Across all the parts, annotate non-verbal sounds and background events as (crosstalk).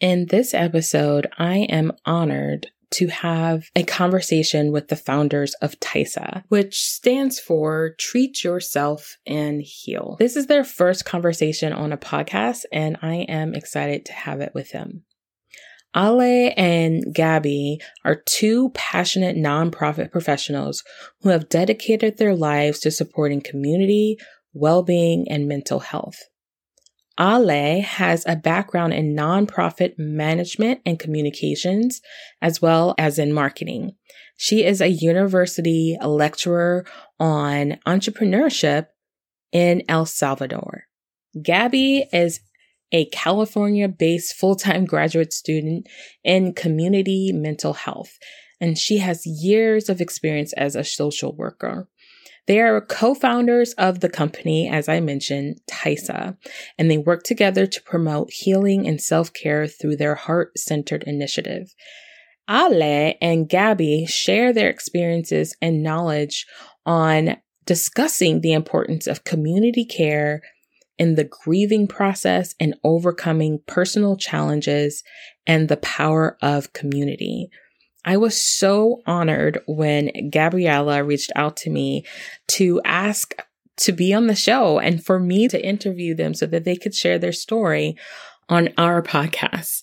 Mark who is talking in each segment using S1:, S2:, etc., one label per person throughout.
S1: In this episode, I am honored to have a conversation with the founders of TYSAH, which stands for Treat Yourself and Heal. This is their first conversation on a podcast, and I am excited to have it with them. Ale and Gabby are two passionate nonprofit professionals who have dedicated their lives to supporting community, well-being, and mental health. Ale has a background in nonprofit management and communications, as well as in marketing. She is a university lecturer on entrepreneurship in El Salvador. Gabby is a California based full time graduate student in community mental health, and she has years of experience as a social worker. They are co-founders of the company, as I mentioned, TYSAH, and they work together to promote healing and self-care through their heart-centered initiative. Ale and Gabby share their experiences and knowledge on discussing the importance of community care in the grieving process and overcoming personal challenges and the power of community. I was so honored when Gabriela reached out to me to ask to be on the show and for me to interview them so that they could share their story on our podcast.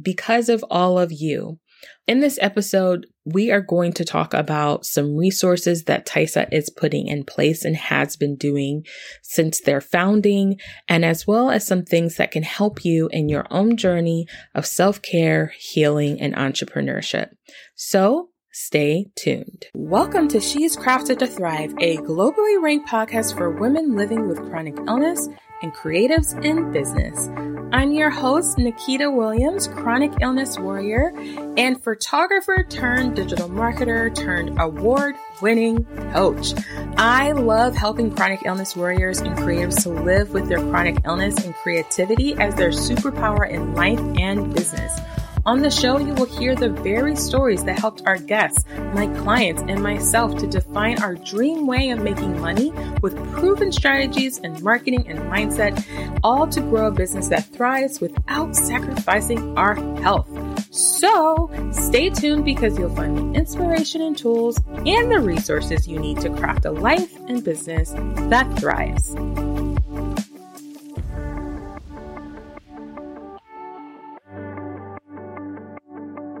S1: Because of all of you, in this episode, we are going to talk about some resources that TYSAH is putting in place and has been doing since their founding, and as well as some things that can help you in your own journey of self care, healing, and entrepreneurship. So, Stay tuned. Welcome to She's Crafted to Thrive, a globally ranked podcast for women living with chronic illness and creatives in business. I'm your host, Nikita Williams, chronic illness warrior and photographer turned digital marketer turned award winning coach. I love helping chronic illness warriors and creatives to live with their chronic illness and creativity as their superpower in life and business. On the show, you will hear the very stories that helped our guests, my clients, and myself to define our dream way of making money with proven strategies and marketing and mindset, all to grow a business that thrives without sacrificing our health. So stay tuned because you'll find the inspiration and tools and the resources you need to craft a life and business that thrives.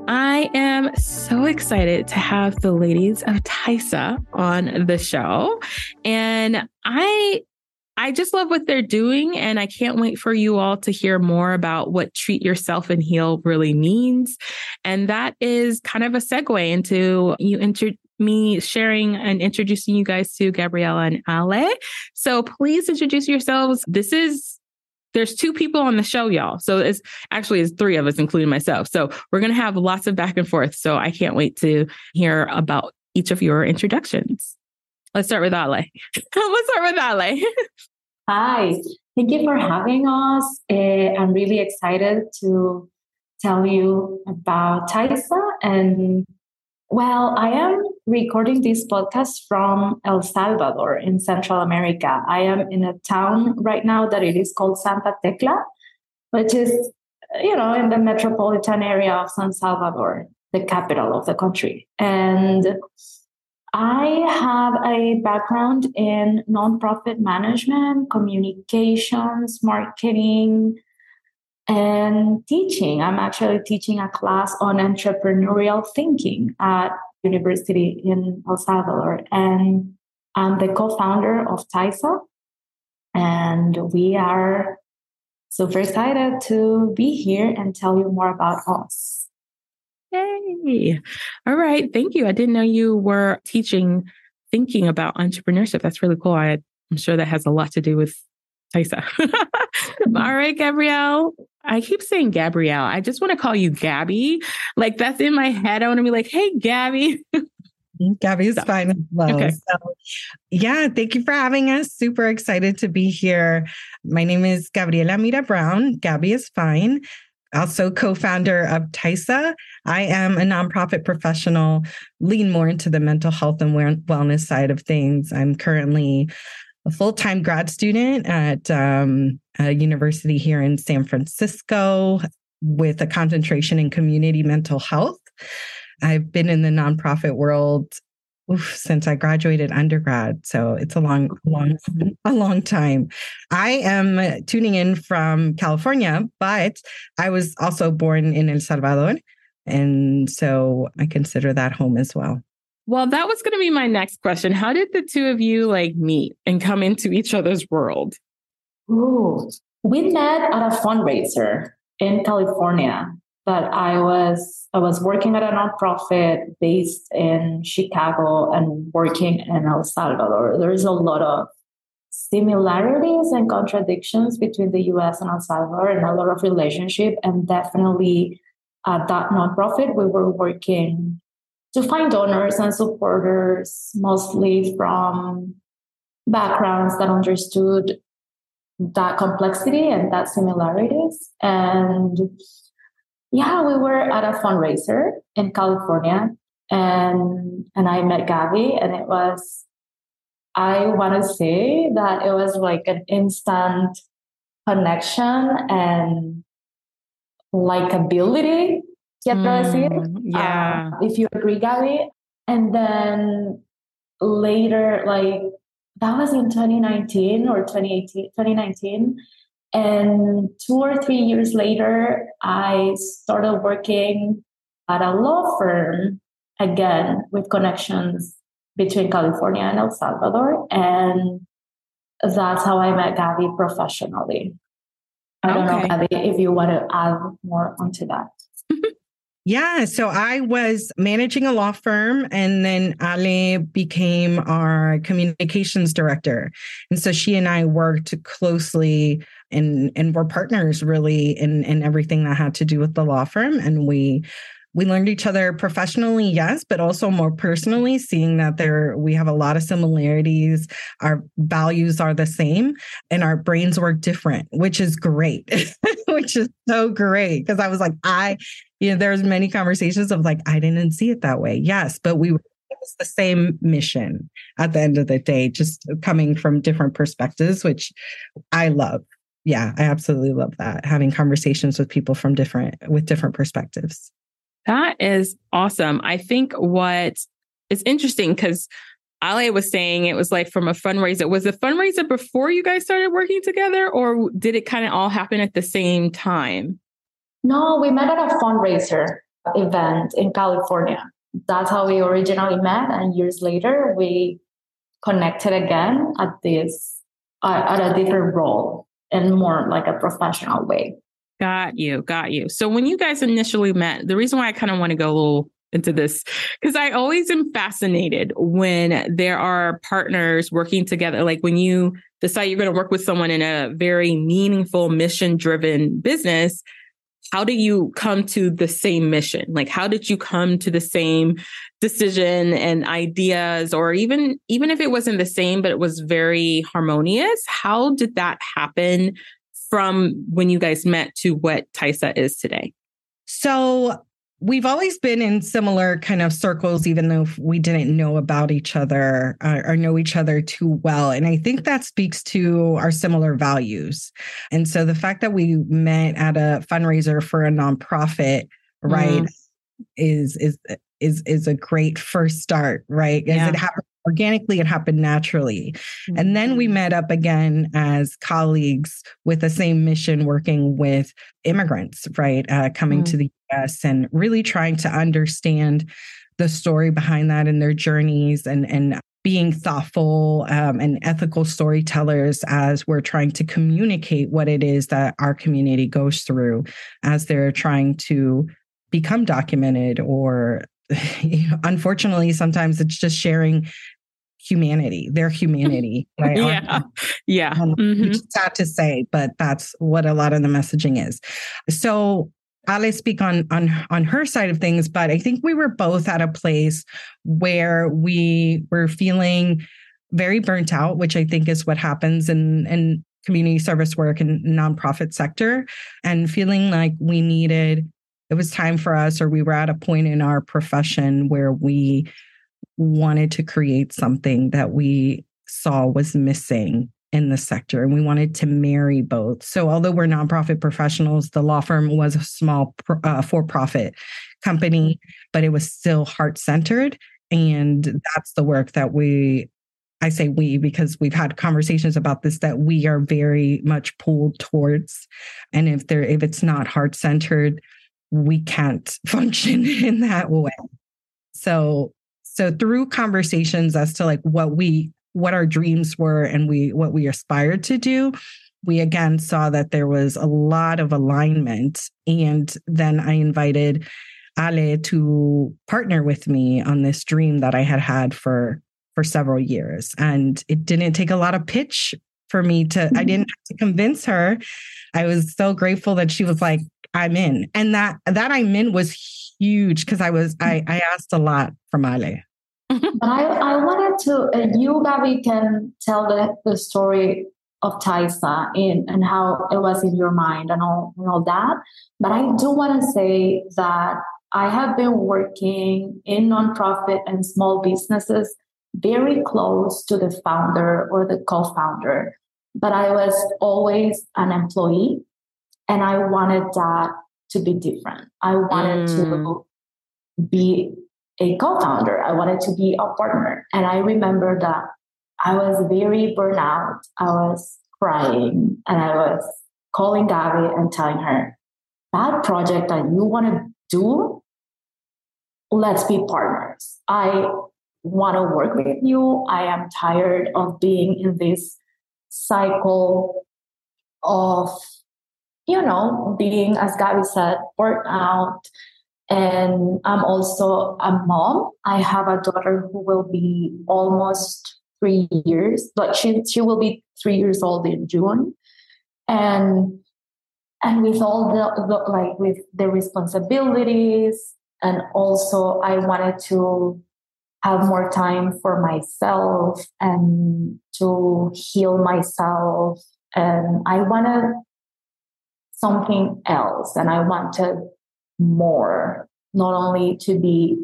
S1: I am so excited to have the ladies of TYSAH on the show. And I I just love what they're doing, and I can't wait for you all to hear more about what treat yourself and heal really means. And that is kind of a segue into you inter- me sharing and introducing you guys to Gabriela and Ale. So please introduce yourselves. This is there's two people on the show, y'all. So it's actually it's three of us, including myself. So we're gonna have lots of back and forth. So I can't wait to hear about each of your introductions. Let's start with Ale. (laughs) Let's start with Ale. (laughs)
S2: Hi, thank you for having us. Uh, I'm really excited to tell you about TYSAH and well, I am recording this podcast from El Salvador in Central America. I am in a town right now that it is called Santa Tecla, which is, you know, in the metropolitan area of San Salvador, the capital of the country. And I have a background in nonprofit management, communications, marketing, and teaching. I'm actually teaching a class on entrepreneurial thinking at University in El Salvador. And I'm the co-founder of TYSAH. And we are super excited to be here and tell you more about us.
S1: Yay. All right. Thank you. I didn't know you were teaching thinking about entrepreneurship. That's really cool. I, I'm sure that has a lot to do with TYSAH. (laughs) All right, Gabrielle. I keep saying Gabrielle. I just want to call you Gabby. Like that's in my head. I want to be like, hey, Gabby.
S3: Mm, Gabby is fine as well. Okay. So, yeah, thank you for having us. Super excited to be here. My name is Gabriela Mira Brown. Gabby is fine. Also, co founder of TYSAH. I am a nonprofit professional, lean more into the mental health and wellness side of things. I'm currently a full time grad student at um, a university here in San Francisco. with a concentration in community mental health. I've been in the nonprofit world oof, since I graduated undergrad. So it's a long, long, a long time. I am tuning in from California, but I was also born in El Salvador. And so I consider that home as well.
S1: Well, that was going to be my next question. How did the two of you like meet and come into each other's world?
S2: Ooh, we met at a fundraiser in California that I was I was working at a nonprofit based in Chicago and working in El Salvador. There's a lot of similarities and contradictions between the US and El Salvador and a lot of relationship and definitely at that nonprofit we were working to find donors and supporters, mostly from backgrounds that understood that complexity and that similarities. And yeah, we were at a fundraiser in California and and I met Gabby and it was I want to say that it was like an instant connection and likability quiero mm, decir.
S1: Yeah.
S2: Uh, if you agree, Gabby. And then later, like that was in 2019 or 2018, 2019. And two or three years later, I started working at a law firm again with connections between California and El Salvador. And that's how I met Gabby professionally. I don't okay. know, Gabby, if you want to add more onto that.
S3: Yeah. So I was managing a law firm and then Ale became our communications director. And so she and I worked closely and, and were partners really in, in everything that had to do with the law firm. And we we learned each other professionally yes but also more personally seeing that there we have a lot of similarities our values are the same and our brains work different which is great (laughs) which is so great because i was like i you know there's many conversations of like i didn't see it that way yes but we it was the same mission at the end of the day just coming from different perspectives which i love yeah i absolutely love that having conversations with people from different with different perspectives
S1: that is awesome. I think what is interesting because Ale was saying it was like from a fundraiser. Was the fundraiser before you guys started working together, or did it kind of all happen at the same time?
S2: No, we met at a fundraiser event in California. That's how we originally met, and years later we connected again at this uh, at a different role and more like a professional way.
S1: Got you. Got you. So when you guys initially met, the reason why I kind of want to go a little into this because I always am fascinated when there are partners working together. Like when you decide you're going to work with someone in a very meaningful, mission driven business, how do you come to the same mission? Like how did you come to the same decision and ideas or even even if it wasn't the same but it was very harmonious, how did that happen from when you guys met to what TYSAH is today?
S3: So we've always been in similar kind of circles, even though we didn't know about each other uh, or know each other too well. And I think that speaks to our similar values. And so the fact that we met at a fundraiser for a nonprofit, right, mm. is is is is a great first start, right? Because yeah. it happened organically, it happened naturally. Mm-hmm. And then we mm-hmm. met up again as colleagues with the same mission, working with immigrants, right? Uh, coming mm-hmm. to the US and really trying to understand the story behind that and their journeys and, and being thoughtful um, and ethical storytellers as we're trying to communicate what it is that our community goes through as they're trying to become documented or (laughs) you know, unfortunately sometimes it's just sharing humanity, their humanity. (laughs)
S1: Right? yeah. Yeah. Um, mm-hmm.
S3: sad to say, but that's what a lot of the messaging is. So I'll speak on on on her side of things, but I think we were both at a place where we were feeling very burnt out, which I think is what happens in in community service work and nonprofit sector, and feeling like we needed it was time for us, or we were at a point in our profession where we wanted to create something that we saw was missing in the sector and we wanted to marry both. So, although we're nonprofit professionals, the law firm was a small uh, for profit company, but it was still heart centered. And that's the work that we, I say we because we've had conversations about this that we are very much pulled towards. And if there, if it's not heart centered, we can't (laughs) function in that way. So, so through conversations as to like what we what our dreams were and we what we aspired to do we again saw that there was a lot of alignment. And then i invited ale to partner with me on this dream that i had had for for several years. And it didn't take a lot of pitch for me to i mm-hmm. didn't have to convince her. I was so grateful that she was like i'm in. And that that i'm in was huge because i was i i asked a lot from ale
S2: but I, I wanted to, uh, you, Gabby, can tell the, the story of TYSAH in, and how it was in your mind and all, and all that. But I do want to say that I have been working in nonprofit and small businesses very close to the founder or the co founder. But I was always an employee and I wanted that to be different. I wanted mm. to be a co-founder. I wanted to be a partner. And I remember that I was very burnout. I was crying and I was calling Gabby and telling her, that project that you want to do, let's be partners. I want to work with you. I am tired of being in this cycle of, you know, being, as Gabby said, burnt out. and I'm also a mom. I have a daughter who will be almost three years, but she she will be three years old in June. And and with all the, the like with the responsibilities and also I wanted to have more time for myself and to heal myself and I wanted something else and I wanted more, not only to be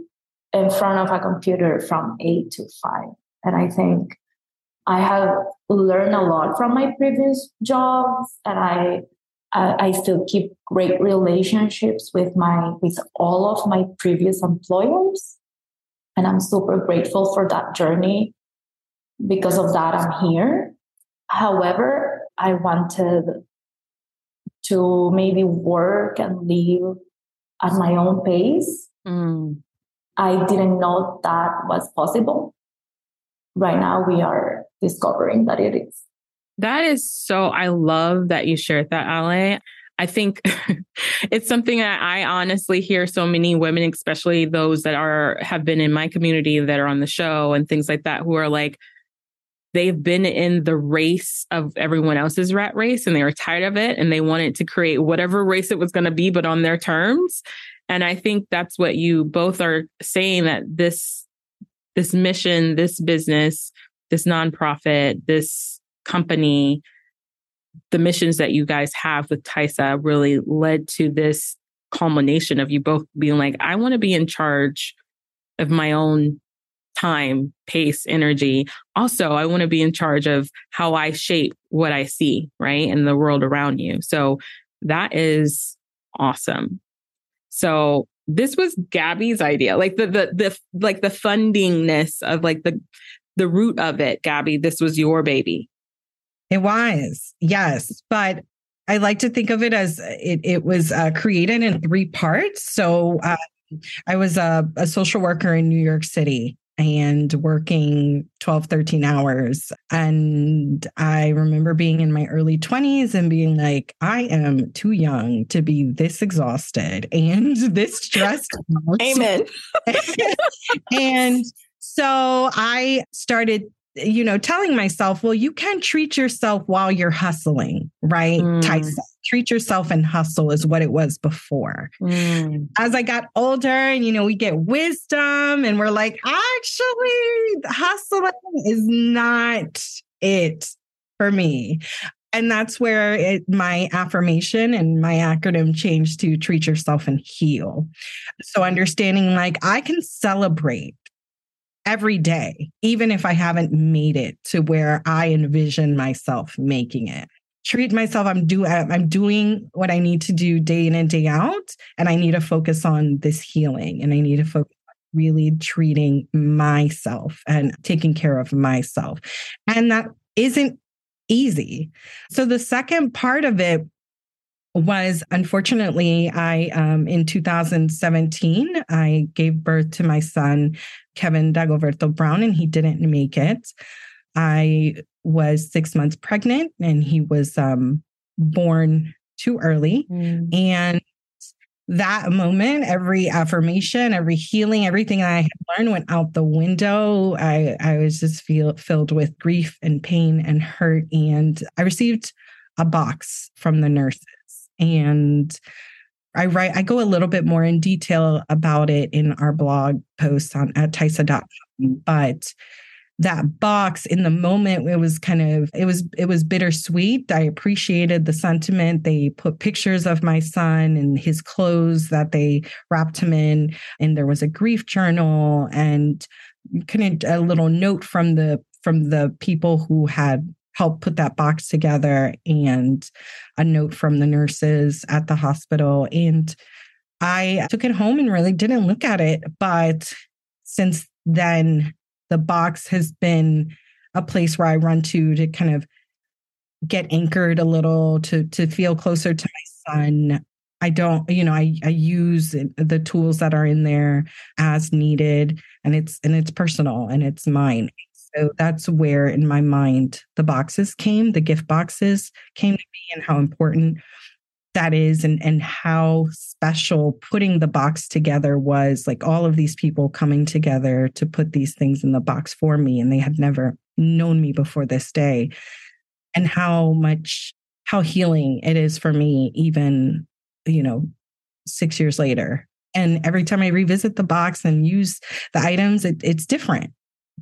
S2: in front of a computer from eight to five. And I think I have learned a lot from my previous jobs, and I I still keep great relationships with my with all of my previous employers, and I'm super grateful for that journey. Because of that, I'm here. However, I wanted to maybe work and live at my own pace. Mm. I didn't know that was possible. Right now, we are discovering that it is.
S1: That is so, I love that you shared that, Ale. I think (laughs) it's something that I honestly hear so many women, especially those that are have been in my community that are on the show and things like that, who are like, they've been in the race of everyone else's rat race and they were tired of it and they wanted to create whatever race it was going to be, but on their terms. And I think that's what you both are saying that this, this mission, this business, this nonprofit, this company, the missions that you guys have with TYSAH really led to this culmination of you both being like, I want to be in charge of my own time, pace, energy. Also, I want to be in charge of how I shape what I see, right? In the world around you. So that is awesome. So this was Gabby's idea. Like the the the like the fundingness of like the the root of it, Gabby, this was your baby.
S3: It was. Yes, but I like to think of it as it it was uh, created in three parts. So uh, I was a, a social worker in New York City and working 12, 13 hours. And I remember being in my early 20s and being like, I am too young to be this exhausted and (laughs) this stressed.
S1: Amen. (laughs)
S3: and so I started you know, telling myself, well, you can treat yourself while you're hustling, right? Mm. TYSAH, treat yourself and hustle is what it was before. Mm. As I got older and, you know, we get wisdom and we're like, actually, hustling is not it for me. And that's where it, my affirmation and my acronym changed to treat yourself and heal. So understanding like I can celebrate every day, even if I haven't made it to where I envision myself making it. Treat myself, I'm doing I'm doing what I need to do day in and day out. And I need to focus on this healing and I need to focus on really treating myself and taking care of myself. And that isn't easy. So the second part of it was unfortunately i um, in 2017 i gave birth to my son kevin dagoberto brown and he didn't make it. I was six months pregnant and he was um, born too early. Mm. and that moment every affirmation every healing everything i had learned went out the window. I i was just feel filled with grief and pain and hurt and i received a box from the nurses and I write, I go a little bit more in detail about it in our blog post on at tysah.com. But that box in the moment, it was kind of, it was, it was bittersweet. I appreciated the sentiment. They put pictures of my son and his clothes that they wrapped him in. And there was a grief journal and kind of a little note from the from the people who had help put that box together and a note from the nurses at the hospital. And I took it home and really didn't look at it. But since then, the box has been a place where I run to to kind of get anchored a little, to to feel closer to my son. I don't, you know, I I use the tools that are in there as needed, and it's and it's personal and it's mine. So that's where, in my mind, the boxes came, the gift boxes came to me, and how important that is, and, and how special putting the box together was like all of these people coming together to put these things in the box for me. And they had never known me before this day. And how much, how healing it is for me, even, you know, six years later. And every time I revisit the box and use the items, it, it's different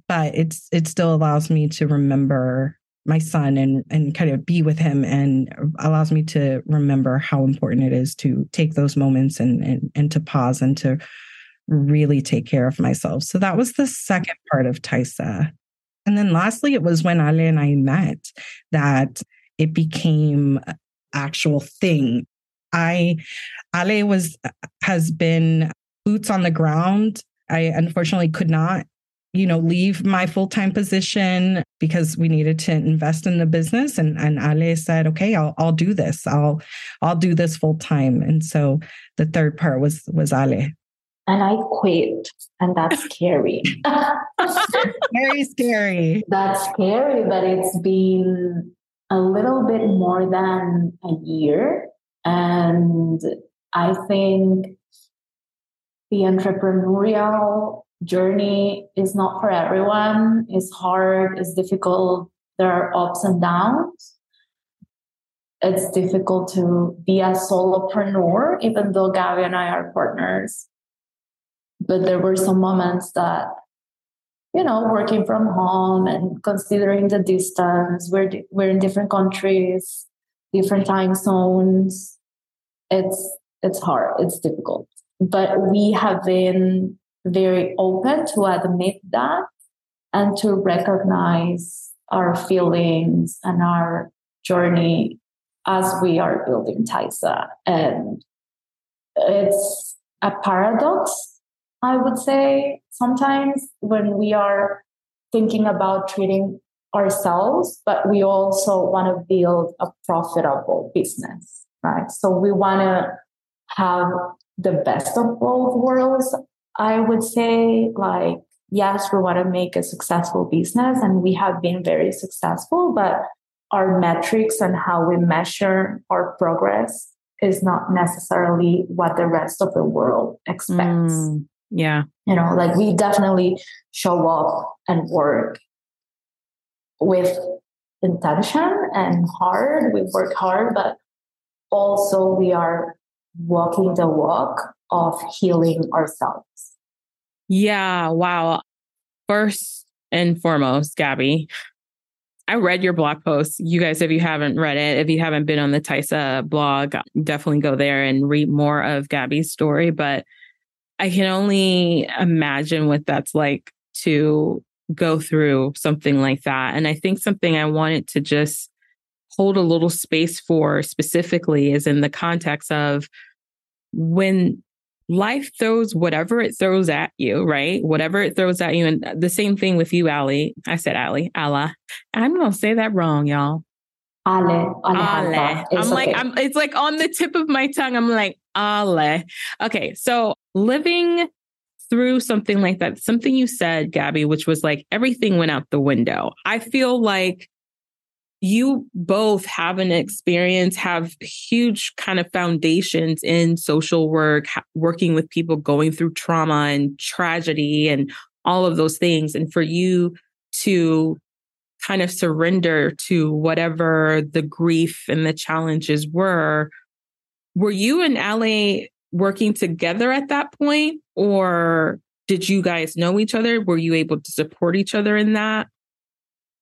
S3: but it's it still allows me to remember my son and and kind of be with him and allows me to remember how important it is to take those moments and and, and to pause and to really take care of myself. So that was the second part of TYSAH. And then lastly, it was when Ale and I met that it became actual thing. I Ale was uh, has been boots on the ground. I unfortunately could not you know, leave my full time position because we needed to invest in the business. And and Ale said, okay, I'll I'll do this. I'll I'll do this full time. And so the third part was was Ale.
S2: And I quit, and that's scary. (laughs)
S3: Very scary.
S2: That's scary, but it's been a little bit more than a year. And I think the entrepreneurial journey is not for everyone. It's hard, it's difficult. There are ups and downs. It's difficult to be a solopreneur, even though Gabby and I are partners. But there were some moments that, you know, working from home and considering the distance, we're, we're in different countries, different time zones. It's, it's hard, it's difficult. But we have been very open to admit that and to recognize our feelings and our journey as we are building TYSAH. And it's a paradox, I would say, sometimes when we are thinking about treating ourselves, but we also want to build a profitable business, right? So we want to have the best of both worlds I would say, like, yes, we want to make a successful business and we have been very successful, but our metrics and how we measure our progress is not necessarily what the rest of the world expects. Mm,
S1: yeah.
S2: You know, like we definitely show up and work with intention and hard. We work hard, but also we are walking the walk of healing ourselves.
S1: Yeah. Wow. First and foremost, Gabby, I read your blog post. You guys, if you haven't read it, if you haven't been on the TYSAH blog, definitely go there and read more of Gabby's story. But I can only imagine what that's like to go through something like that. And I think something I wanted to just hold a little space for specifically is in the context of when life throws whatever it throws at you, right? Whatever it throws at you. And the same thing with you, Ali. I said Ali, Allah. I'm going to say that wrong, y'all.
S2: Ale, Ale.
S1: I'm like, I'm, it's like on the tip of my tongue. I'm like, Ale. Okay. So living through something like that, something you said, Gabby, which was like everything went out the window. I feel like you both have an experience, have huge kind of foundations in social work, working with people going through trauma and tragedy and all of those things. And for you to kind of surrender to whatever the grief and the challenges were, were you and Ali working together at that point? Or did you guys know each other? Were you able to support each other in that?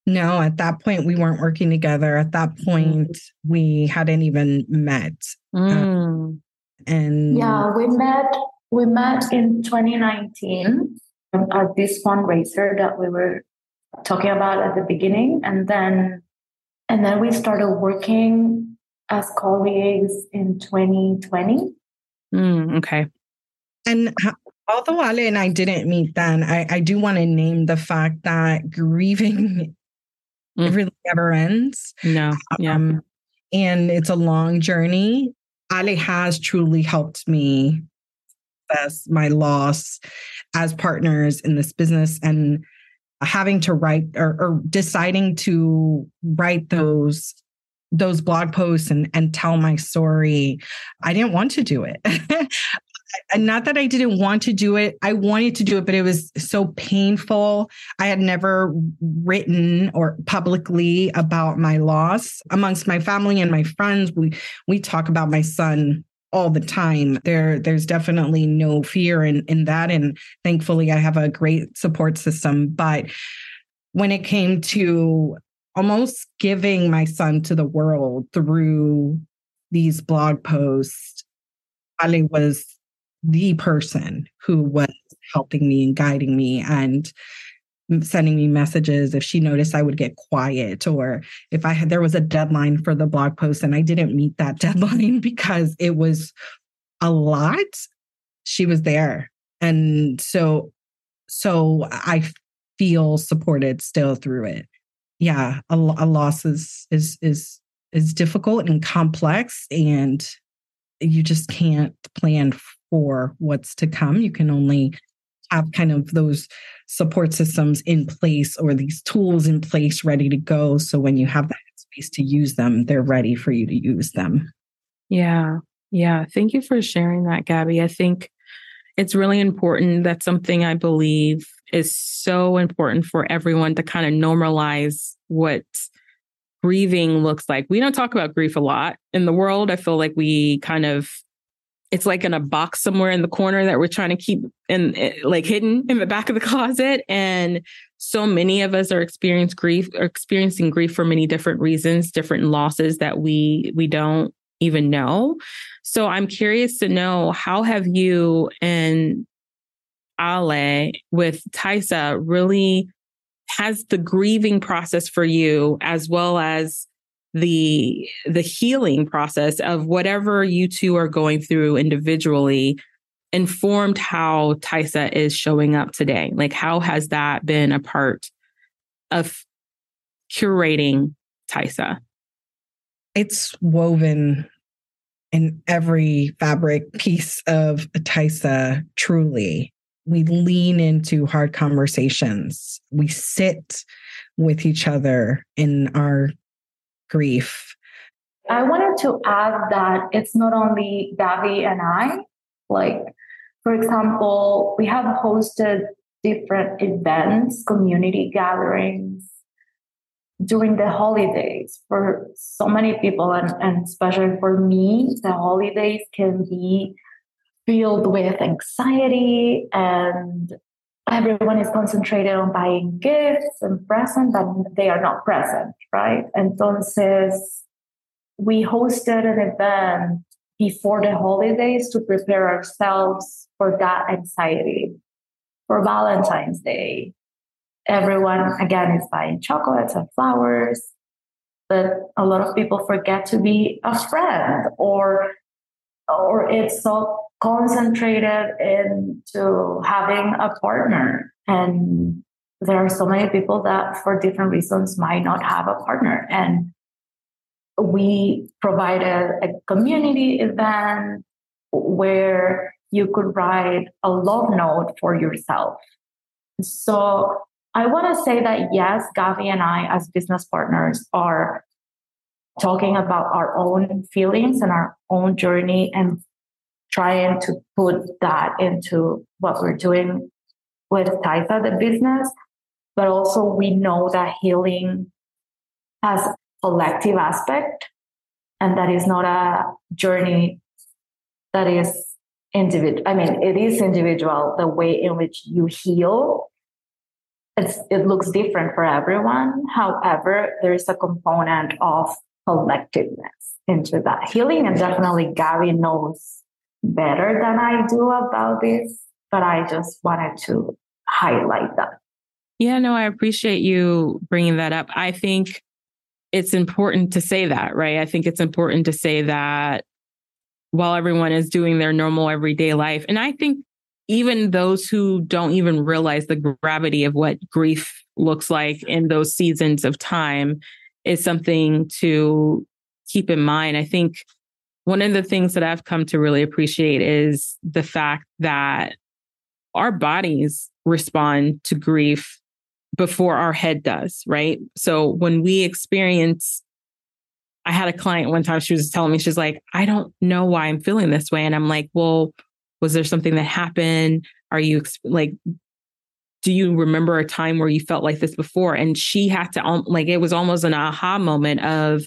S3: No, at that point, we weren't working together. At that mm. point, we hadn't even met. Uh, mm. and
S2: yeah, we met. We met in 2019 at this fundraiser that we were talking about at the beginning, and then and then we started working as colleagues in 2020.
S1: Mm, okay.
S3: And although Ale and I didn't meet then, I, I do want to name the fact that grieving Mm. It really never ends.
S1: No. Yeah. Um,
S3: and it's a long journey. Ale has truly helped me as my loss as partners in this business and having to write or, or deciding to write those those blog posts and and tell my story i didn't want to do it (laughs) not that I didn't want to do it. I wanted to do it, but it was so painful. I had never written or publicly about my loss amongst my family and my friends. We we talk about my son all the time. There there's definitely no fear in in that and thankfully I have a great support system, but when it came to almost giving my son to the world through these blog posts, Ali was the person who was helping me and guiding me and sending me messages. If she noticed I would get quiet or if I had there was a deadline for the blog post and I didn't meet that (laughs) deadline because it was a lot she was there. And so so I feel supported still through it. Yeah a, a loss is is is is difficult and complex and you just can't plan for what's to come. You can only have kind of those support systems in place or these tools in place ready to go. So when you have that space to use them, they're ready for you to use them.
S1: Yeah. Yeah. Thank you for sharing that, Gabby. I think it's really important. That's something I believe is so important for everyone to kind of normalize what grieving looks like. We don't talk about grief a lot in the world. I feel like we kind of it's like in a box somewhere in the corner that we're trying to keep in eh, like hidden in the back of the (laughs) closet and so many of us are experiencing grief are experiencing grief for many different reasons different losses that we we don't even know so i'm curious to know how have you and ale with TYSAH really has the grieving process for you as well as the the healing process of whatever you two are going through individually informed how TYSAH is showing up today? Like how has that been a part of curating TYSAH?
S3: It's woven in every fabric piece of TYSAH, truly. We lean into hard conversations. We sit with each other in our grief.
S2: I wanted to add that it's not only Gabby and I. Like, for example, we have hosted different events, community gatherings during the holidays for so many people, and, and especially for me, the holidays can be filled with anxiety and everyone is concentrated on buying gifts and presents, but they are not present, right? Entonces, we hosted an event before the holidays to prepare ourselves for that anxiety for Valentine's Day. everyone again is buying chocolates and flowers, but a lot of people forget to be a friend or or it's so concentrated into having a partner. And there are so many people that for different reasons might not have a partner. And we provided a community event where you could write a love note for yourself. So I want to say that yes, Gabby and I, as business partners, are talking about our own feelings and our own journey and trying to put that into what we're doing with TYSAH, the business. But also, we know that healing has collective aspect and that is not a journey that is individual. I mean, it is individual, the way in which you heal it's, it looks different for everyone. However, there's a component of collectiveness into that healing. And definitely Gabby knows better than I do about this, but I just wanted to highlight that.
S1: Yeah, no, I appreciate you bringing that up. I think it's important to say that, right? I think it's important to say that while everyone is doing their normal everyday life, and I think even those who don't even realize the gravity of what grief looks like in those seasons of time is something to keep in mind. I think one of the things that I've come to really appreciate is the fact that our bodies respond to grief before our head does, right? So when we experience, I had a client one time, she was telling me, she's like, I don't know why I'm feeling this way. And I'm like, well, was there something that happened? Are you like, do you remember a time where you felt like this before? And she had to, like, it was almost an aha moment of,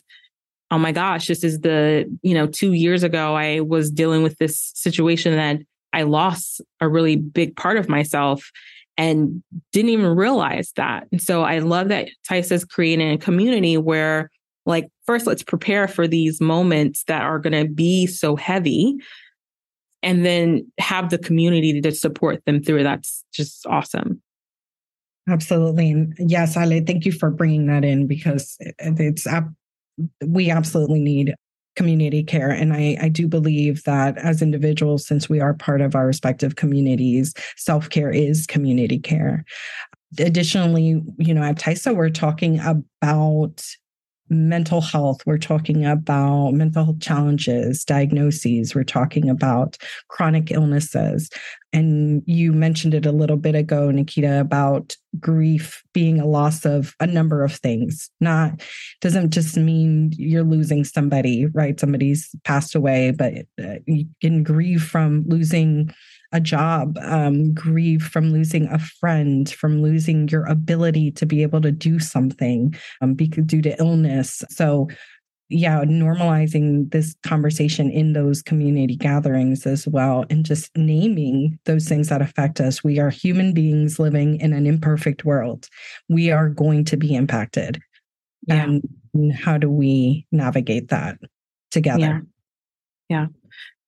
S1: oh my gosh, this is the, you know, two years ago, I was dealing with this situation that I lost a really big part of myself and didn't even realize that. And so I love that TYSAH is creating a community where, like, first, let's prepare for these moments that are going to be so heavy and then have the community to support them through. That's just awesome.
S3: Absolutely. And yes, Ale, thank you for bringing that in because it's, we absolutely need community care. And I, I do believe that as individuals, since we are part of our respective communities, self care is community care. Additionally, you know, at TYSAH, we're talking about mental health. We're talking about mental health challenges, diagnoses. We're talking about chronic illnesses. And you mentioned it a little bit ago, Nikita, about grief being a loss of a number of things. Not doesn't just mean you're losing somebody, right? Somebody's passed away, but uh, you can grieve from losing a job, um, grieve from losing a friend, from losing your ability to be able to do something um, because, due to illness. So, yeah, normalizing this conversation in those community gatherings as well, and just naming those things that affect us. We are human beings living in an imperfect world. We are going to be impacted. Yeah. And how do we navigate that together?
S1: Yeah. Yeah.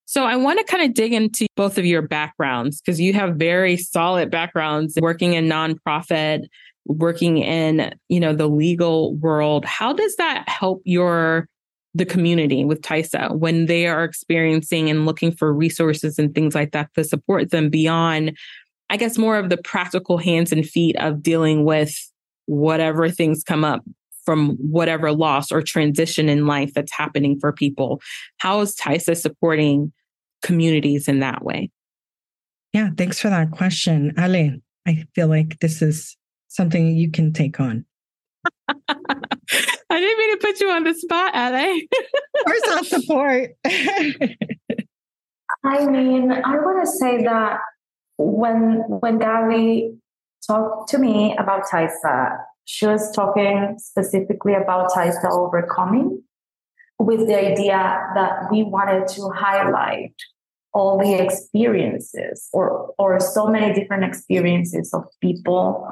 S1: So I want to kind of dig into both of your backgrounds because you have very solid backgrounds working in nonprofit, working in, you know, the legal world. How does that help your the community with TYSAH when they are experiencing and looking for resources and things like that to support them beyond I guess more of the practical hands and feet of dealing with whatever things come up from whatever loss or transition in life that's happening for people. How is TYSAH supporting communities in that way?
S3: Yeah, thanks for that question. Ale, I feel like this is something you can take on. (laughs)
S1: I didn't mean to put you on the spot, Ale.
S3: Where's that support?
S2: I mean, I want to say that when when Gabby talked to me about TYSAH, she was talking specifically about TYSAH overcoming with the idea that we wanted to highlight all the experiences or or so many different experiences of people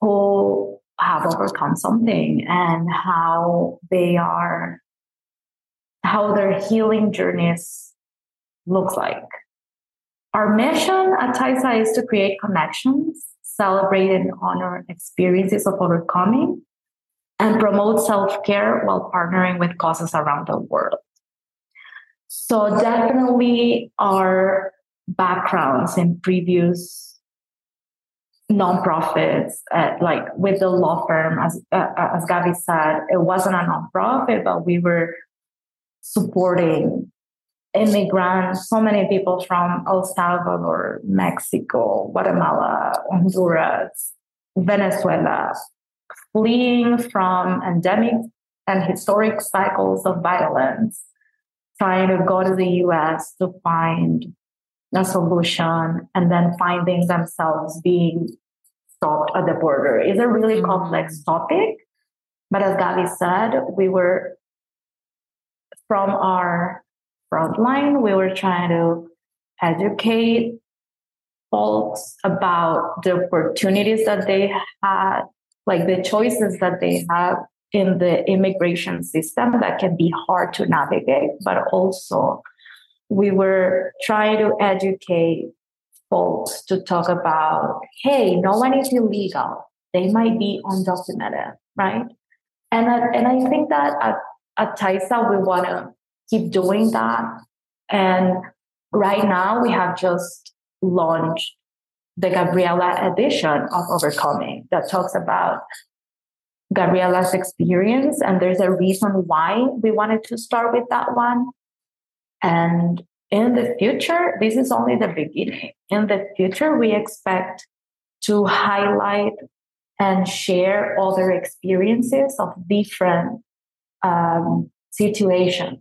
S2: who have overcome something and how they are how their healing journeys looks like. Our mission at TYSAH is to create connections celebrate and honor experiences of overcoming, and promote self care while partnering with causes around the world. So, definitely our backgrounds in previous nonprofits, uh, like with the law firm, as uh, as Gabby said, it wasn't a nonprofit, but we were supporting immigrants, so many people from El Salvador, Mexico, Guatemala, Honduras, Venezuela, fleeing from endemic and historic cycles of violence, trying to go to the US to find a solution, and then finding themselves being stopped at the border. It's a really mm-hmm. complex topic. But as Gabby said, we were from our frontline, we were trying to educate folks about the opportunities that they had, like the choices that they have in the immigration system that can be hard to navigate, but also we were trying to educate folks to talk about hey, no one is illegal. They might be undocumented, right? And, and I think that at, at TYSAH, we want to keep doing that. And right now, we have just launched the Gabriela edition of Overcoming that talks about Gabriela's experience. And there's a reason why we wanted to start with that one. And in the future, this is only the beginning. In the future, we expect to highlight and share other experiences of different um, situations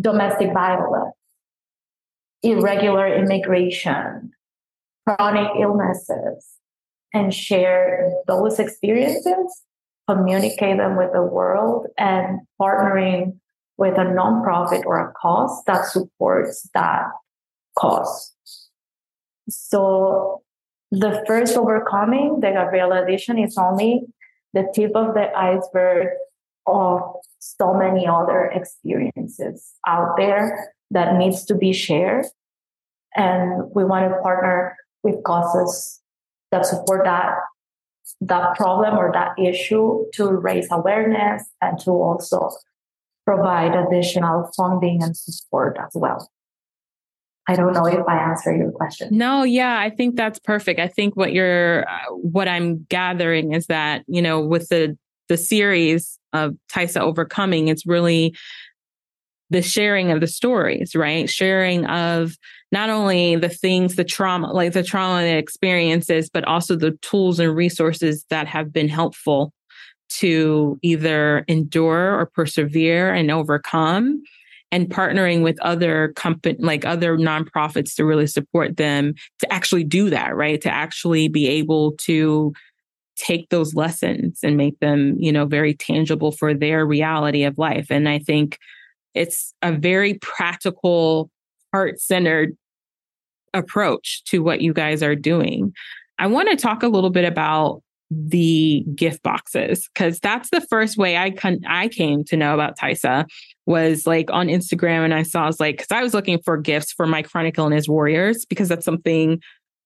S2: domestic violence, irregular immigration, chronic illnesses, and share those experiences, communicate them with the world, and partnering with a nonprofit or a cause that supports that cause. So the first overcoming, the Gabriela edition, is only the tip of the iceberg of so many other experiences out there that needs to be shared. And we want to partner with causes that support that that problem or that issue to raise awareness and to also provide additional funding and support as well. I don't know if I answer your question.
S1: No, yeah, I think that's perfect. I think what you're uh, what I'm gathering is that, you know, with the the series of TYSAH overcoming, it's really the sharing of the stories, right? Sharing of not only the things, the trauma, like the trauma and experiences, but also the tools and resources that have been helpful to either endure or persevere and overcome and partnering with other company like other nonprofits to really support them to actually do that right to actually be able to take those lessons and make them you know very tangible for their reality of life and i think it's a very practical heart-centered approach to what you guys are doing. I want to talk a little bit about the gift boxes because that's the first way I con- I came to know about TYSAH was like on Instagram and I saw I was like because I was looking for gifts for my chronic illness warriors because that's something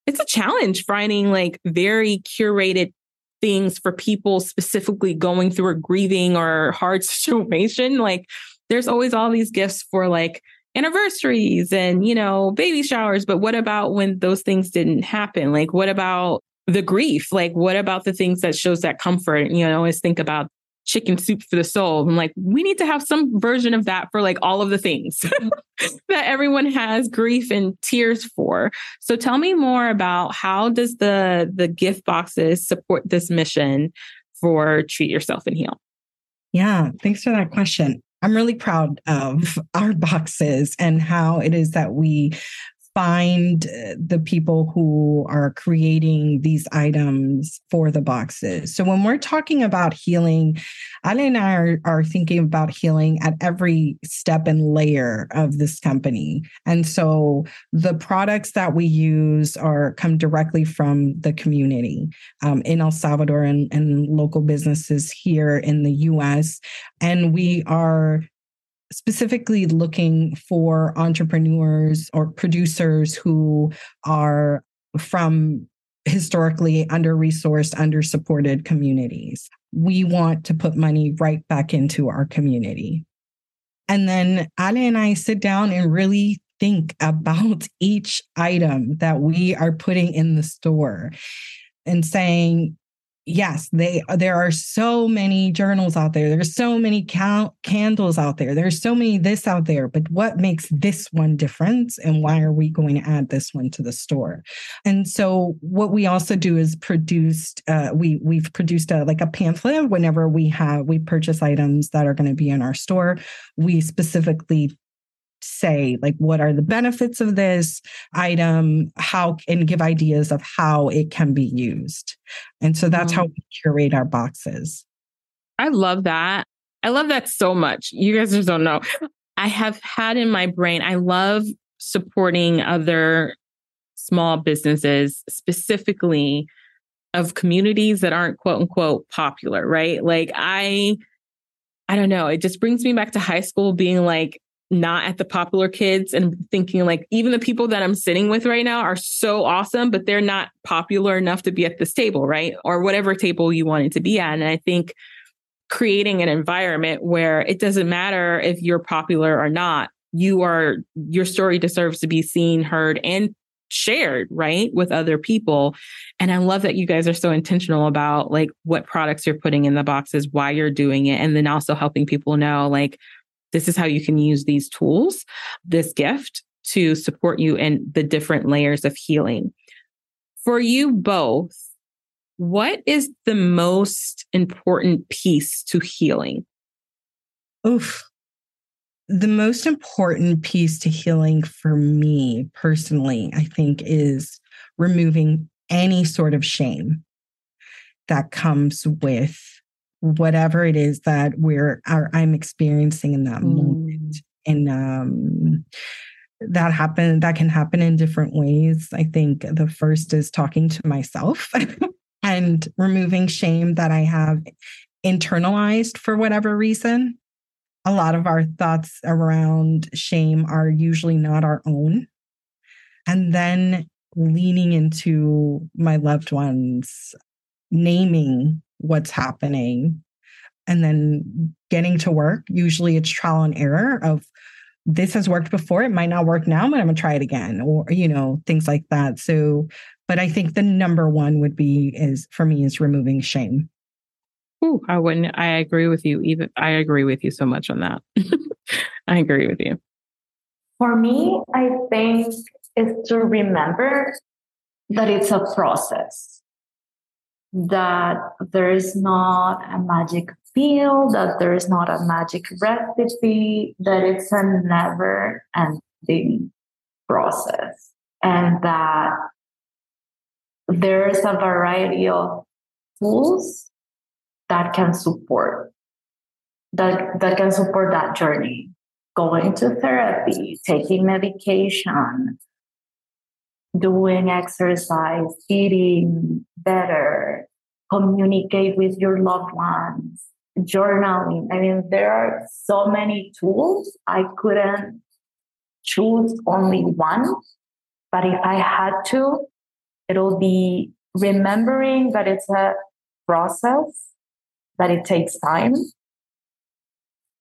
S1: it's a challenge finding like very curated things for people specifically going through a grieving or hard (laughs) situation like there's always all these gifts for like anniversaries and you know baby showers but what about when those things didn't happen? Like what about the grief? Like what about the things that shows that comfort? You know always think about chicken soup for the soul. I'm like we need to have some version of that for like all of the things (laughs) that everyone has grief and tears for. So tell me more about how does the the gift boxes support this mission for treat yourself and heal?
S3: Yeah thanks for that question I'm really proud of our boxes and how it is that we find uh, the people who are creating these items for the boxes. So when we're talking about healing, Ale and I are, are thinking about healing at every step and layer of this company. And so the products that we use are come directly from the community um, in El Salvador and, and local businesses here in the US. And we are specifically looking for entrepreneurs or producers who are from historically under resourced, under supported communities. We want to put money right back into our community. And then Ale and I sit down and really think about (laughs) each item that we are putting in the store and saying, yes they there are so many journals out there. There's so many candles out there. There's so many this out there but what makes this one different and why are we going to add this one to the store? And so what we also do is produced uh, we we've produced a like a pamphlet whenever we have we purchase items that are going to be in our store. We specifically say like what are the benefits of this item? How and give ideas of how it can be used. And so that's mm. how we curate our boxes.
S1: I love that. I love that so much. You guys just don't know. I have had in my brain i love supporting other small businesses specifically of communities that aren't quote unquote popular right? Like i I don't know. It just brings me back to high school being like, not at the popular kids and thinking like even the people that I'm sitting with right now are so awesome, but they're not popular enough to be at this table, right? Or whatever table you wanted to be at. And I think creating an environment where it doesn't matter if you're popular or not, you are your story deserves to be seen, heard, and shared, right, with other people. And I love that you guys are so intentional about like what products you're putting in the boxes, why you're doing it, and then also helping people know like this is how you can use these tools, this gift to support you in the different layers of healing. For you both, what is the most important piece to healing?
S3: Oof. The most important piece to healing for me personally, I think, is removing any sort of shame that comes with whatever it is that we're are, I'm experiencing in that mm. moment. And um that happen that can happen in different ways. I think the first is talking to myself (laughs) and removing shame that I have internalized for whatever reason. A lot of our thoughts around shame are usually not our own. And then leaning into my loved ones, naming what's happening and then getting to work. Usually it's trial and error of this has worked before. It might not work now, but I'm gonna try it again, or you know, things like that. So, but I think the number one would be is for me is removing shame.
S1: Ooh, I wouldn't. I agree with you. Even I agree with you so much on that. (laughs) I agree with you.
S2: For me, I think is to remember that it's a process that there is not a magic pill, that there is not a magic recipe, that it's a never ending process, and that there's a variety of tools that can support that that can support that journey. Going to therapy taking medication doing exercise, eating better, communicate with your loved ones, journaling. I mean, there are so many tools. I couldn't choose only one, but if I had to, it'll be remembering that it's a process, that it takes time.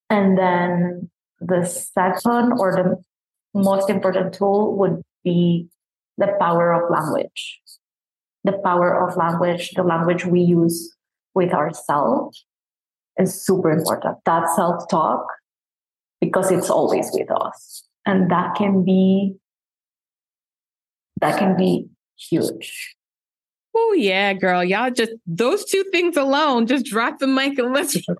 S2: And then the second or the most important tool would be the power of language. The power of language, the language we use with ourselves is super important. That self talk, because it's always with us. And that can be, that can be huge.
S1: Oh yeah, girl. Y'all just those two things alone, just drop the mic and let's (laughs) go.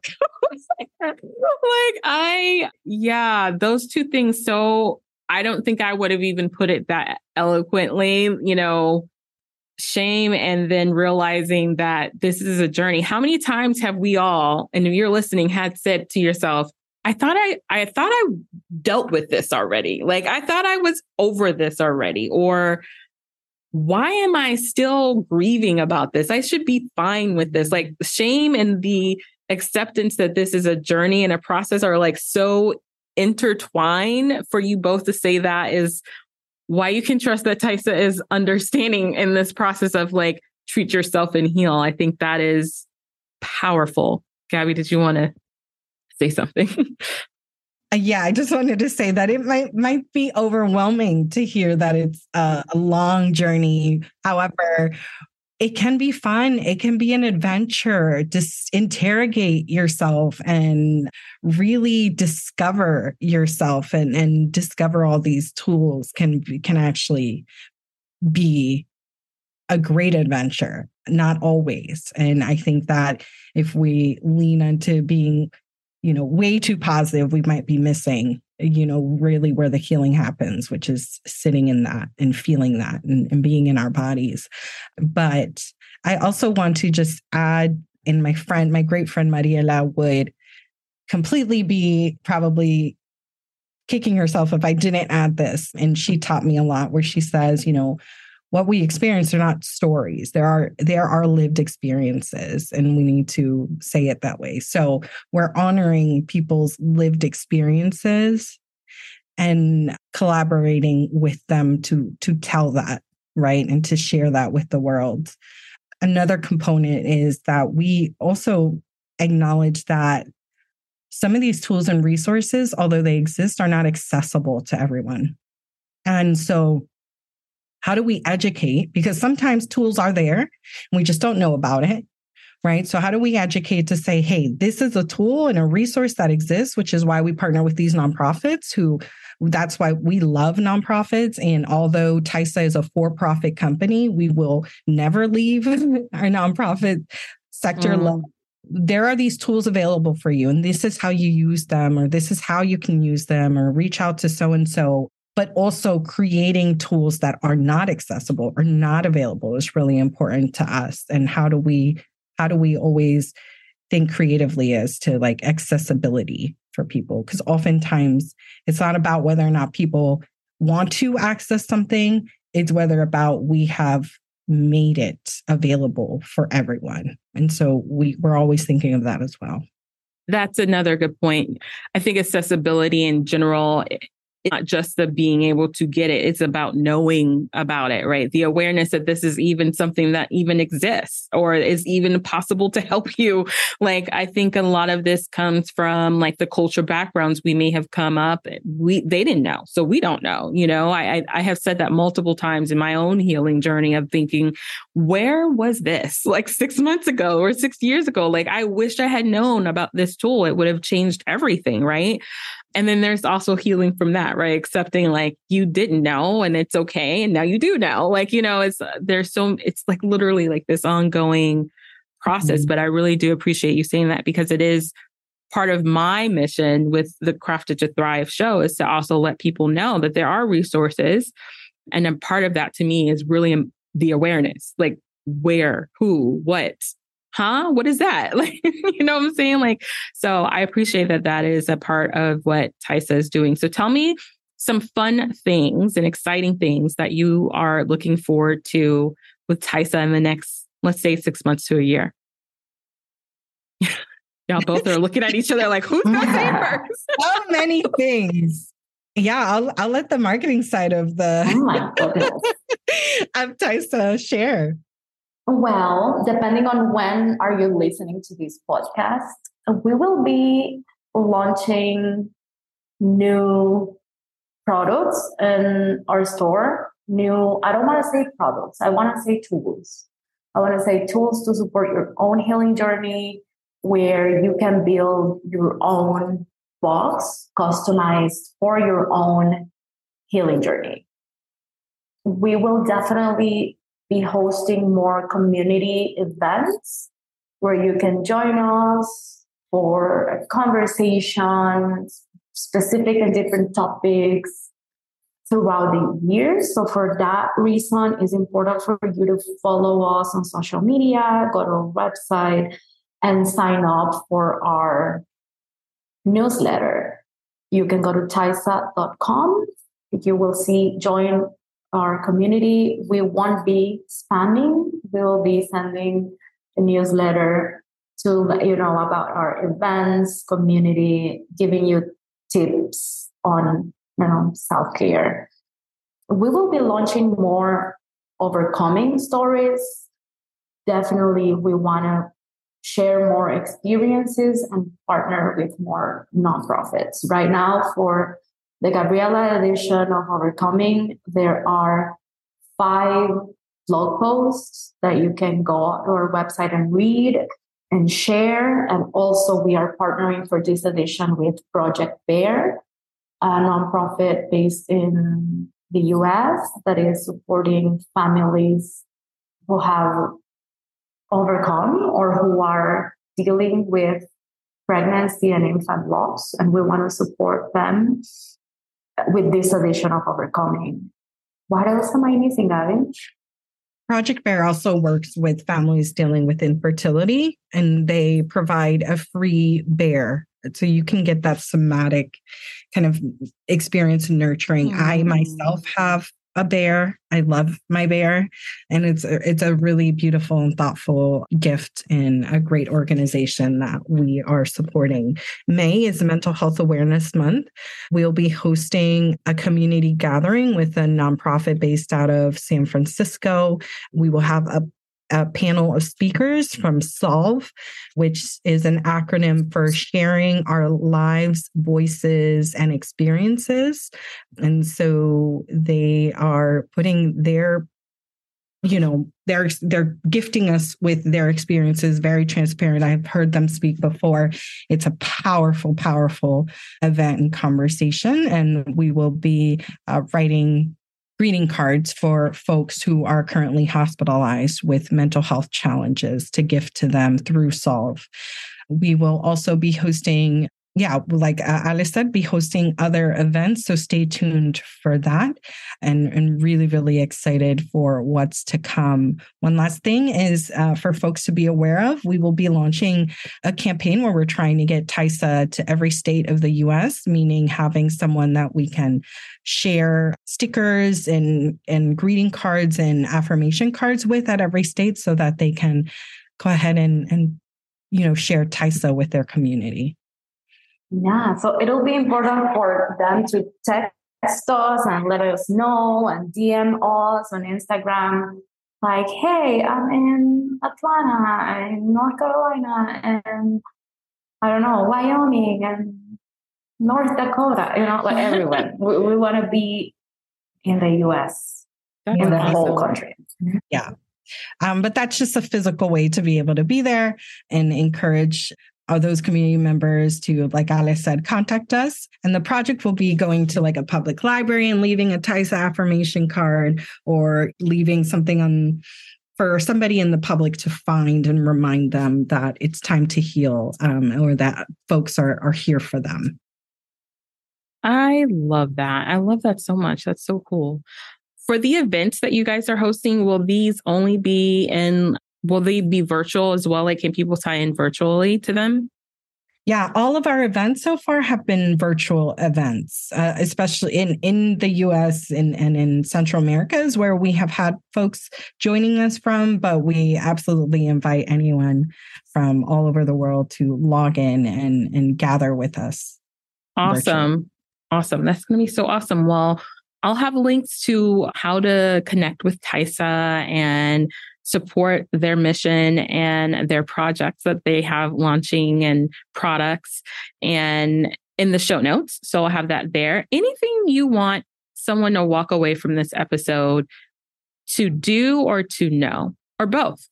S1: like I yeah, those two things so I don't think I would have even put it that eloquently, you know, shame and then realizing that this is a journey. How many times have we all, and if you're listening, had said to yourself, I thought I I thought I dealt with this already. Like I thought I was over this already or why am I still grieving about this? I should be fine with this. Like shame and the acceptance that this is a journey and a process are like so intertwine for you both to say that is why you can trust that TYSAH is understanding in this process of like treat yourself and heal. I think that is powerful. Gabby, did you want to say something? (laughs)
S3: Uh, yeah, I just wanted to say that it might might be overwhelming to hear that it's a, a long journey. However, it can be fun. It can be an adventure. Just interrogate yourself and really discover yourself and, and discover all these tools can can actually be a great adventure. Not always. And I think that if we lean into being you know, way too positive, we might be missing, you know, really where the healing happens, which is sitting in that and feeling that and, and being in our bodies. But I also want to just add in my friend, my great friend Mariela would completely be probably kicking herself if I didn't add this. And she taught me a lot where she says, you know, what we experience are not stories. There are there are lived experiences and we need to say it that way. So we're honoring people's lived experiences and collaborating with them to to tell that right and to share that with the world. Another component is that we also acknowledge that some of these tools and resources although they exist are not accessible to everyone. And so how do we educate? Because sometimes tools are there and we just don't know about it. Right. So, how do we educate to say, hey, this is a tool and a resource that exists, which is why we partner with these nonprofits who that's why we love nonprofits. And although TYSAH is a for profit company, we will never leave (laughs) our nonprofit sector mm. There are these tools available for you, and this is how you use them, or this is how you can use them, or reach out to so and so but also creating tools that are not accessible or not available is really important to us. And how do we how do we always think creatively as to like accessibility for people? Because oftentimes it's not about whether or not people want to access something. It's whether about we have made it available for everyone. And so we we're always thinking of that as well.
S1: That's another good point. I think accessibility in general not just the being able to get it it's about knowing about it right? The awareness that this is even something that even exists or is even possible to help (laughs) you. Like i think a lot of this comes from like the culture backgrounds we may have come up eh, we they didn't know so we don't know you know? I i have said that multiple times in my own healing journey of thinking where was this? (laughs) Like 6 months ago or 6 years ago like i wish i had known about this tool it would have changed everything right and then there's also healing from that, right? Accepting like you didn't know and it's okay. And now you do know. Like, you know, it's uh, there's so it's like literally like this ongoing process. Mm-hmm. But I really do appreciate you saying that because it is part of my mission with the Crafted to Thrive show is to also let people know that there are resources. And a part of that to me is really the awareness like where, who, what, huh? What is that? (laughs) Like you know what i'm saying? Like so i appreciate that that is a part of what TYSAH is doing. So tell me some fun things and exciting things that you are looking forward to with TYSAH in the next let's say six months to a year. (laughs) Y'all both are looking at each other like who's gonna say (laughs) first?
S3: So many things. Yeah, I'll I'll let the marketing side of the oh of TYSAH share.
S2: Well, depending on when are you listening to this podcast, we will be launching new products in our store. New, I don't want to say products, I want to say tools. I want to say tools to support your own healing journey where you can build your own box customized for your own healing journey. We will definitely be hosting more community events where you can join us for conversations, specific and different topics throughout the year. So for that reason, it's important for you to follow us on social media, go to our website, and sign up for our newsletter. You can go to tysah.com. You will see join our community. We won't be spamming. We will be sending a newsletter to let you know about our events, community, giving you tips on you know self care. we will be launching more overcoming stories. Definitely, we want to share more experiences and partner with more nonprofits. Right now, for the Gabriela edition of Overcoming, there are five blog posts that you can go to our website and read and share. And also, we are partnering for this edition with Project Bear, a nonprofit based in the US that is supporting families who have overcome or who are dealing with pregnancy and infant loss. And we want to support them with this edition of Overcoming. What else am I missing, Gabby?
S3: Project Bear also works with families dealing with infertility and they provide a free bear. So you can get that somatic kind of experience nurturing. Mm-hmm. I myself have a bear. I love my bear, and it's it's a really beautiful and thoughtful gift and a great organization that we are supporting. May is Mental Health Awareness Month. We'll be hosting a community gathering with a nonprofit based out of San Francisco. We will have a a panel of speakers from SOLVE, which is an acronym for sharing our lives, voices, and experiences. And so they are putting their you know they're they're gifting us with their experiences very transparent i've heard them speak before it's a powerful powerful event and conversation and we will be uh, writing greeting cards for folks who are currently hospitalized with mental health challenges to gift to them through Solve. We will also be hosting yeah, like uh, Ale said, be hosting other events. So stay tuned for that and, and really, really excited for what's to come. One last thing is uh, for folks to be aware of, we will be launching a campaign where we're trying to get TYSAH to every state of the US, meaning having someone that we can share stickers and, and greeting cards and affirmation cards with at every state so that they can go ahead and, and you know, share TYSAH with their community.
S2: Yeah, so it'll be important for them to text us and let us know and DM us on Instagram, like, hey, I'm in Atlanta, in North Carolina, and I don't know, Wyoming and North Dakota, you know, like everyone. (laughs) we, we want to be in the US, that's in the awesome. whole country.
S3: Yeah. Um, but that's just a physical way to be able to be there and encourage those community members to, like Ale said, contact us. And the project will be going to like a public library and leaving a TYSAH affirmation card or leaving something on for somebody in the public to find and remind them that it's time to heal um, or that folks are, are here for them.
S1: I love that. I love that so much. That's so cool. For the events that you guys are hosting, will these only be in will they be virtual as well? Like, can people tie in virtually to them?
S3: Yeah, all of our events so far have been virtual events, uh, especially in in the U.S. and, and in Central Americas, where we have had folks joining us from. But we absolutely invite anyone from all over the world to log in and and gather with us.
S1: Awesome, virtually. awesome! That's going to be so awesome. Well, I'll have links to how to connect with TYSAH and support their mission and their projects that they have launching and products and in the show notes. So I'll have that there. Anything you want someone to walk away from this episode to do or to know or both?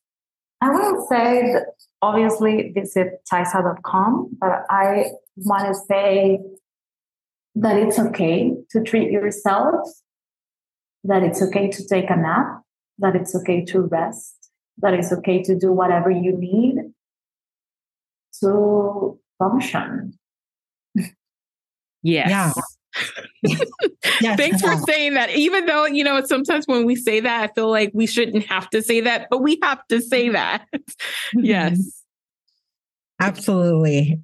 S2: I would say that obviously visit TYSAH.com, but I want to say that it's okay to treat yourself, that it's okay to take a nap, that it's okay to rest, that it's okay to do whatever you need to function. (laughs)
S1: Yes. Yeah. (laughs) yes. Thanks for saying that. Even though, you know, sometimes when we say that, I feel like we shouldn't have to say that, but we have to say mm-hmm. that. (laughs) Mm-hmm. yes.
S3: Absolutely.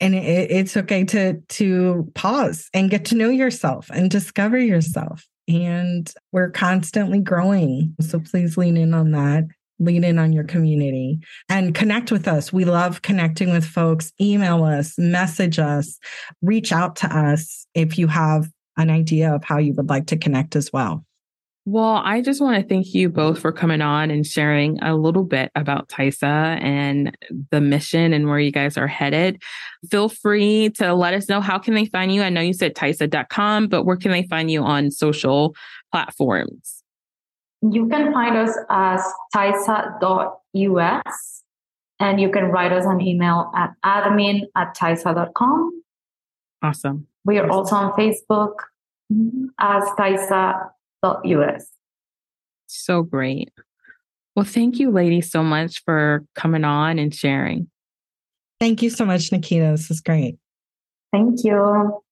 S3: And it, it's okay to to pause and get to know yourself and discover yourself and we're constantly growing. So please lean in on that. Lean in on your community and connect with us. We love connecting with folks. Email us, message us, reach out to us if you have an idea of how you would like to connect as well.
S1: Well, I just want to thank you both for coming on and sharing a little bit about TYSAH and the mission and where you guys are headed. Feel free to let us know how can they find you. I know you said TYSAH.com, but where can they find you on social platforms?
S2: You can find us as TYSAH.us and you can write us an email at admin at TYSAH.com.
S1: Awesome.
S2: We are also on Facebook mm-hmm, as TYSAH us.
S1: So great. Well, thank you, ladies, so much for coming on and sharing.
S3: Thank you so much, Nikita. This is great.
S2: Thank you.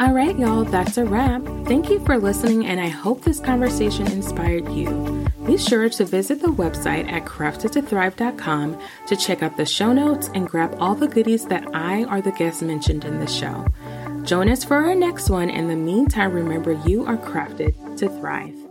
S1: All right, y'all, that's a wrap. Thank you for listening, and I hope this conversation inspired you. Be sure to visit the website at craftedtothrive.com to check out the show notes and grab all the goodies that I or the guests mentioned in the show. Join us for our next one. In the meantime, remember you are crafted to thrive.